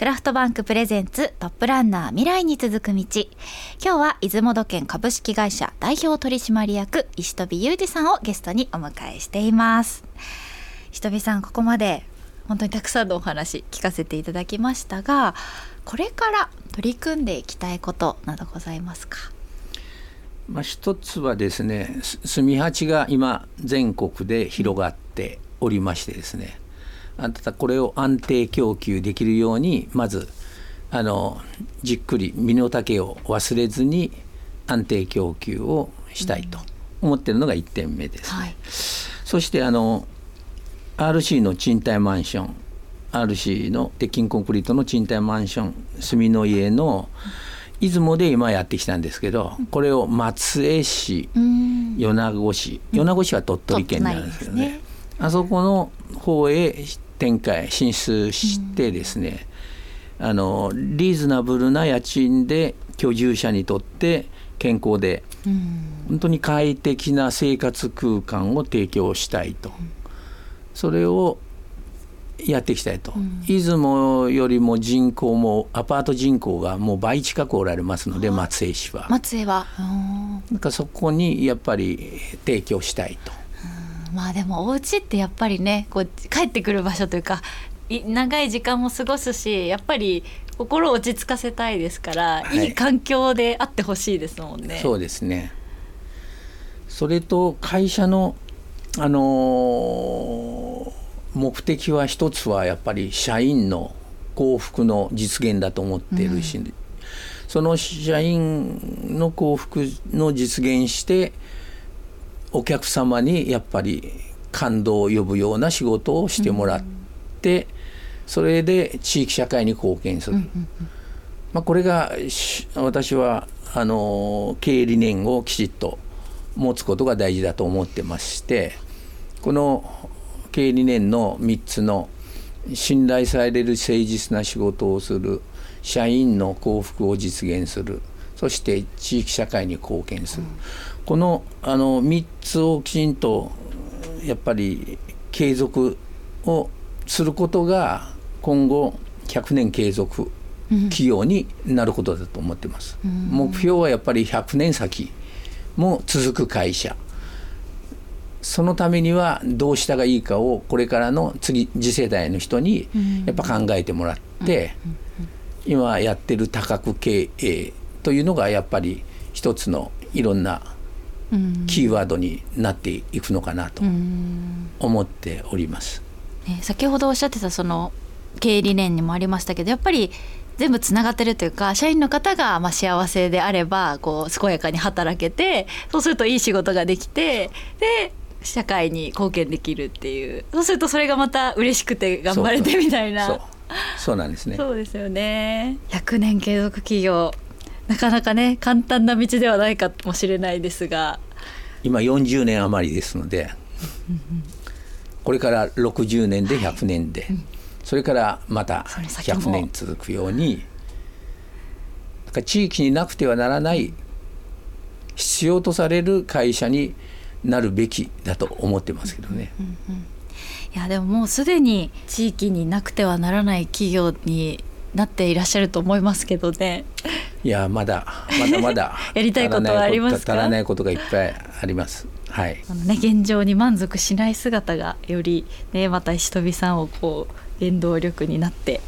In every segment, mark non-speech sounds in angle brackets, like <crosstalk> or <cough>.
クラフトバンクプレゼンツトップランナー未来に続く道。今日は出雲土建株式会社代表取締役石飛裕二さんをゲストにお迎えしています。石飛さんここまで本当にたくさんのお話聞かせていただきましたがこれから取り組んでいきたいことなどございますか？まあ、一つはですね住八が今全国で広がっておりましてですねただこれを安定供給できるようにまずあのじっくり身の丈を忘れずに安定供給をしたいと思ってるのが1点目ですね。はい、そしてあの RC の賃貸マンション RC の鉄筋コンクリートの賃貸マンション住の家の出雲で今やってきたんですけどこれを松江市米子市米子市は鳥取県なんですけどね、ね、あそこの方へ展開進出してですね、あのリーズナブルな家賃で居住者にとって健康で本当に快適な生活空間を提供したいと。それをやっていきたいと、うん、出雲よりも人口もアパート人口がもう倍近くおられますので松江市は。松江は。なんかそこにやっぱり提供したいと、まあでもお家ってやっぱりねこう帰ってくる場所というか長い時間も過ごすしやっぱり心を落ち着かせたいですから、はい、いい環境であってほしいですもんね。そうですね。それと会社のあのー、目的は一つはやっぱり社員の幸福の実現だと思っているし、うん、その社員の幸福の実現してお客様にやっぱり感動を呼ぶような仕事をしてもらって、うん、それで地域社会に貢献する、うんまあ、これが私はあの経営理念をきちっと持つことが大事だと思ってましてこの経営理念の3つの信頼される誠実な仕事をする社員の幸福を実現するそして地域社会に貢献する、うん、このあの3つをきちんとやっぱり継続をすることが今後100年継続企業になることだと思ってます。うん、目標はやっぱり100年先も続く会社。そのためにはどうしたがいいかをこれからの次次世代の人にやっぱ考えてもらって今やってる多角経営というのがやっぱり一つのいろんなキーワードになっていくのかなと思っております。先ほどおっしゃってたその経営理念にもありましたけどやっぱり全部つながってるというか社員の方がまあ幸せであればこう健やかに働けてそうするといい仕事ができてで社会に貢献できるっていうそうするとそれがまた嬉しくて頑張れてみたいな。そう。なんですね。そうですよね。100年継続企業なかなかね簡単な道ではないかもしれないですが。今40年余りですので <laughs> これから60年で100年で、はい。うん。それからまた100年続くように地域になくてはならない必要とされる会社になるべきだと思ってますけどね。うんうんうん、いやでももうすでに地域になくてはならない企業になっていらっしゃると思いますけどね。いやまだまだま <laughs> だやりたいことはありますか？足らないことがいっぱいあります。はい。あのね現状に満足しない姿がよりねまた石飛さんをこう原動力になって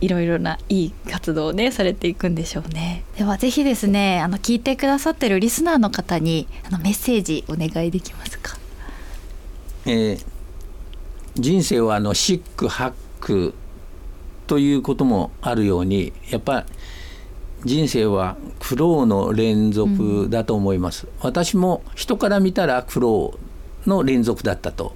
いろいろないい活動をねされていくんでしょうねではぜひですねあの聞いてくださってるリスナーの方にあのメッセージお願いできますか、えー、人生はあのシックハックということもあるようにやっぱ人生は苦労の連続だと思います、うん、私も人から見たら苦労の連続だったと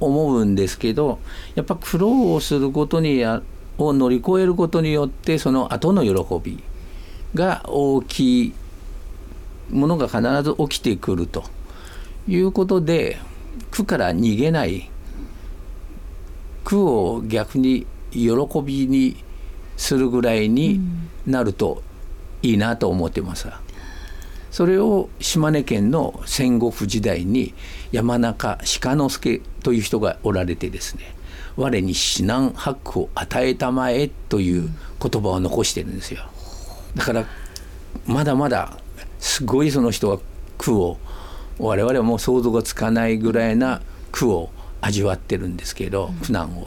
思うんですけどやっぱ苦労をすることにやを乗り越えることによってその後の喜びが大きいものが必ず起きてくるということで苦から逃げない。苦を逆に喜びにするぐらいになるといいなと思ってます。それを島根県の戦国時代に山中鹿之助という人がおられてですね我に指南白を与えたまえという言葉を残してるんですよだからまだまだすごいその人は苦を我々はもう想像がつかないぐらいな苦を味わってるんですけど、苦難を。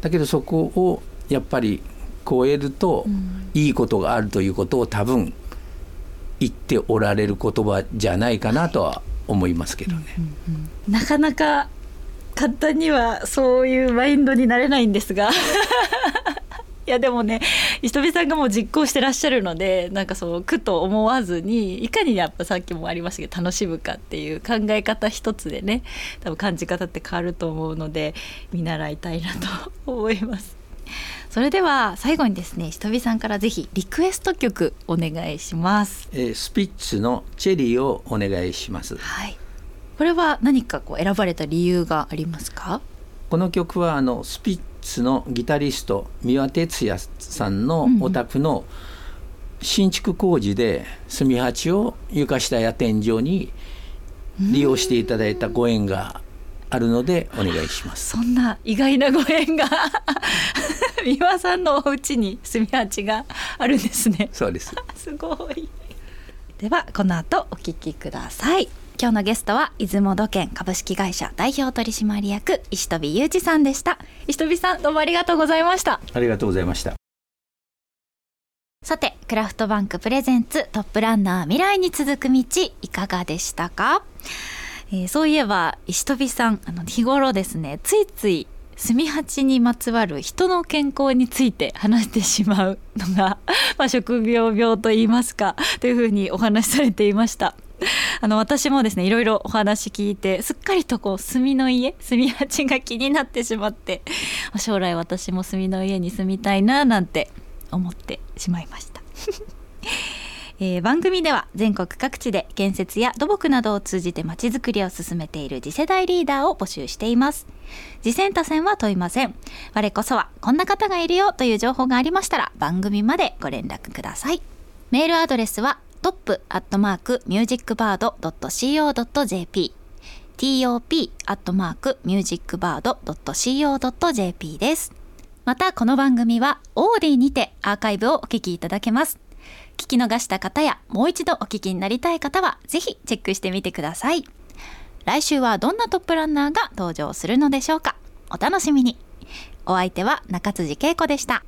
だけどそこをやっぱり超えると、いいことがあるということを多分言っておられる言葉じゃないかなとは思いますけどね。なかなか簡単にはそういうマインドになれないんですがいやでもね石飛さんがもう実行してらっしゃるのでなんかそう苦と思わずにいかにやっぱさっきもありましたけど楽しむかっていう考え方一つでね多分感じ方って変わると思うので見習いたいなと思います。それでは最後にですねひとびさんからぜひリクエスト曲お願いします、えー、スピッツのチェリーをお願いします。はい。これは何かこう選ばれた理由がありますか？この曲はあのスピッツのギタリスト三輪哲也さんのお宅の新築工事で炭鉢を床下や天井に利用していただいたご縁があるのでお願いします。そんな意外なご縁が <laughs> 三輪さんのお家に炭鉢があるんですね。そうです。<laughs> すごい。ではこの後お聞きください。今日のゲストは出雲土建株式会社代表取締役石飛裕二さんでした。石飛さんどうもありがとうございました。ありがとうございました。さてクラフトバンクプレゼンツトップランナー未来に続く道いかがでしたか？えー、そういえば石飛さんあの日頃ですねついつい炭八にまつわる人の健康について話してしまうのが、まあ、職業病と言いますかというふうにお話しされていました <laughs> あの私もですねいろいろお話聞いてすっかりとこう炭の家炭八が気になってしまって将来私も炭の家に住みたいななんて思ってしまいました。<laughs> えー、番組では全国各地で建設や土木などを通じてまちづくりを進めている次世代リーダーを募集しています。次戦他戦は問いません。我こそはこんな方がいるよという情報がありましたら番組までご連絡ください。メールアドレスはトップアットマークミュージックバード .co.jp top アットマークミュージックバード .co.jp です。またこの番組はオーディにてアーカイブをお聞きいただけます。聞き逃した方やもう一度お聞きになりたい方はぜひチェックしてみてください。来週はどんなトップランナーが登場するのでしょうか？お楽しみに。お相手は中辻恵子でした。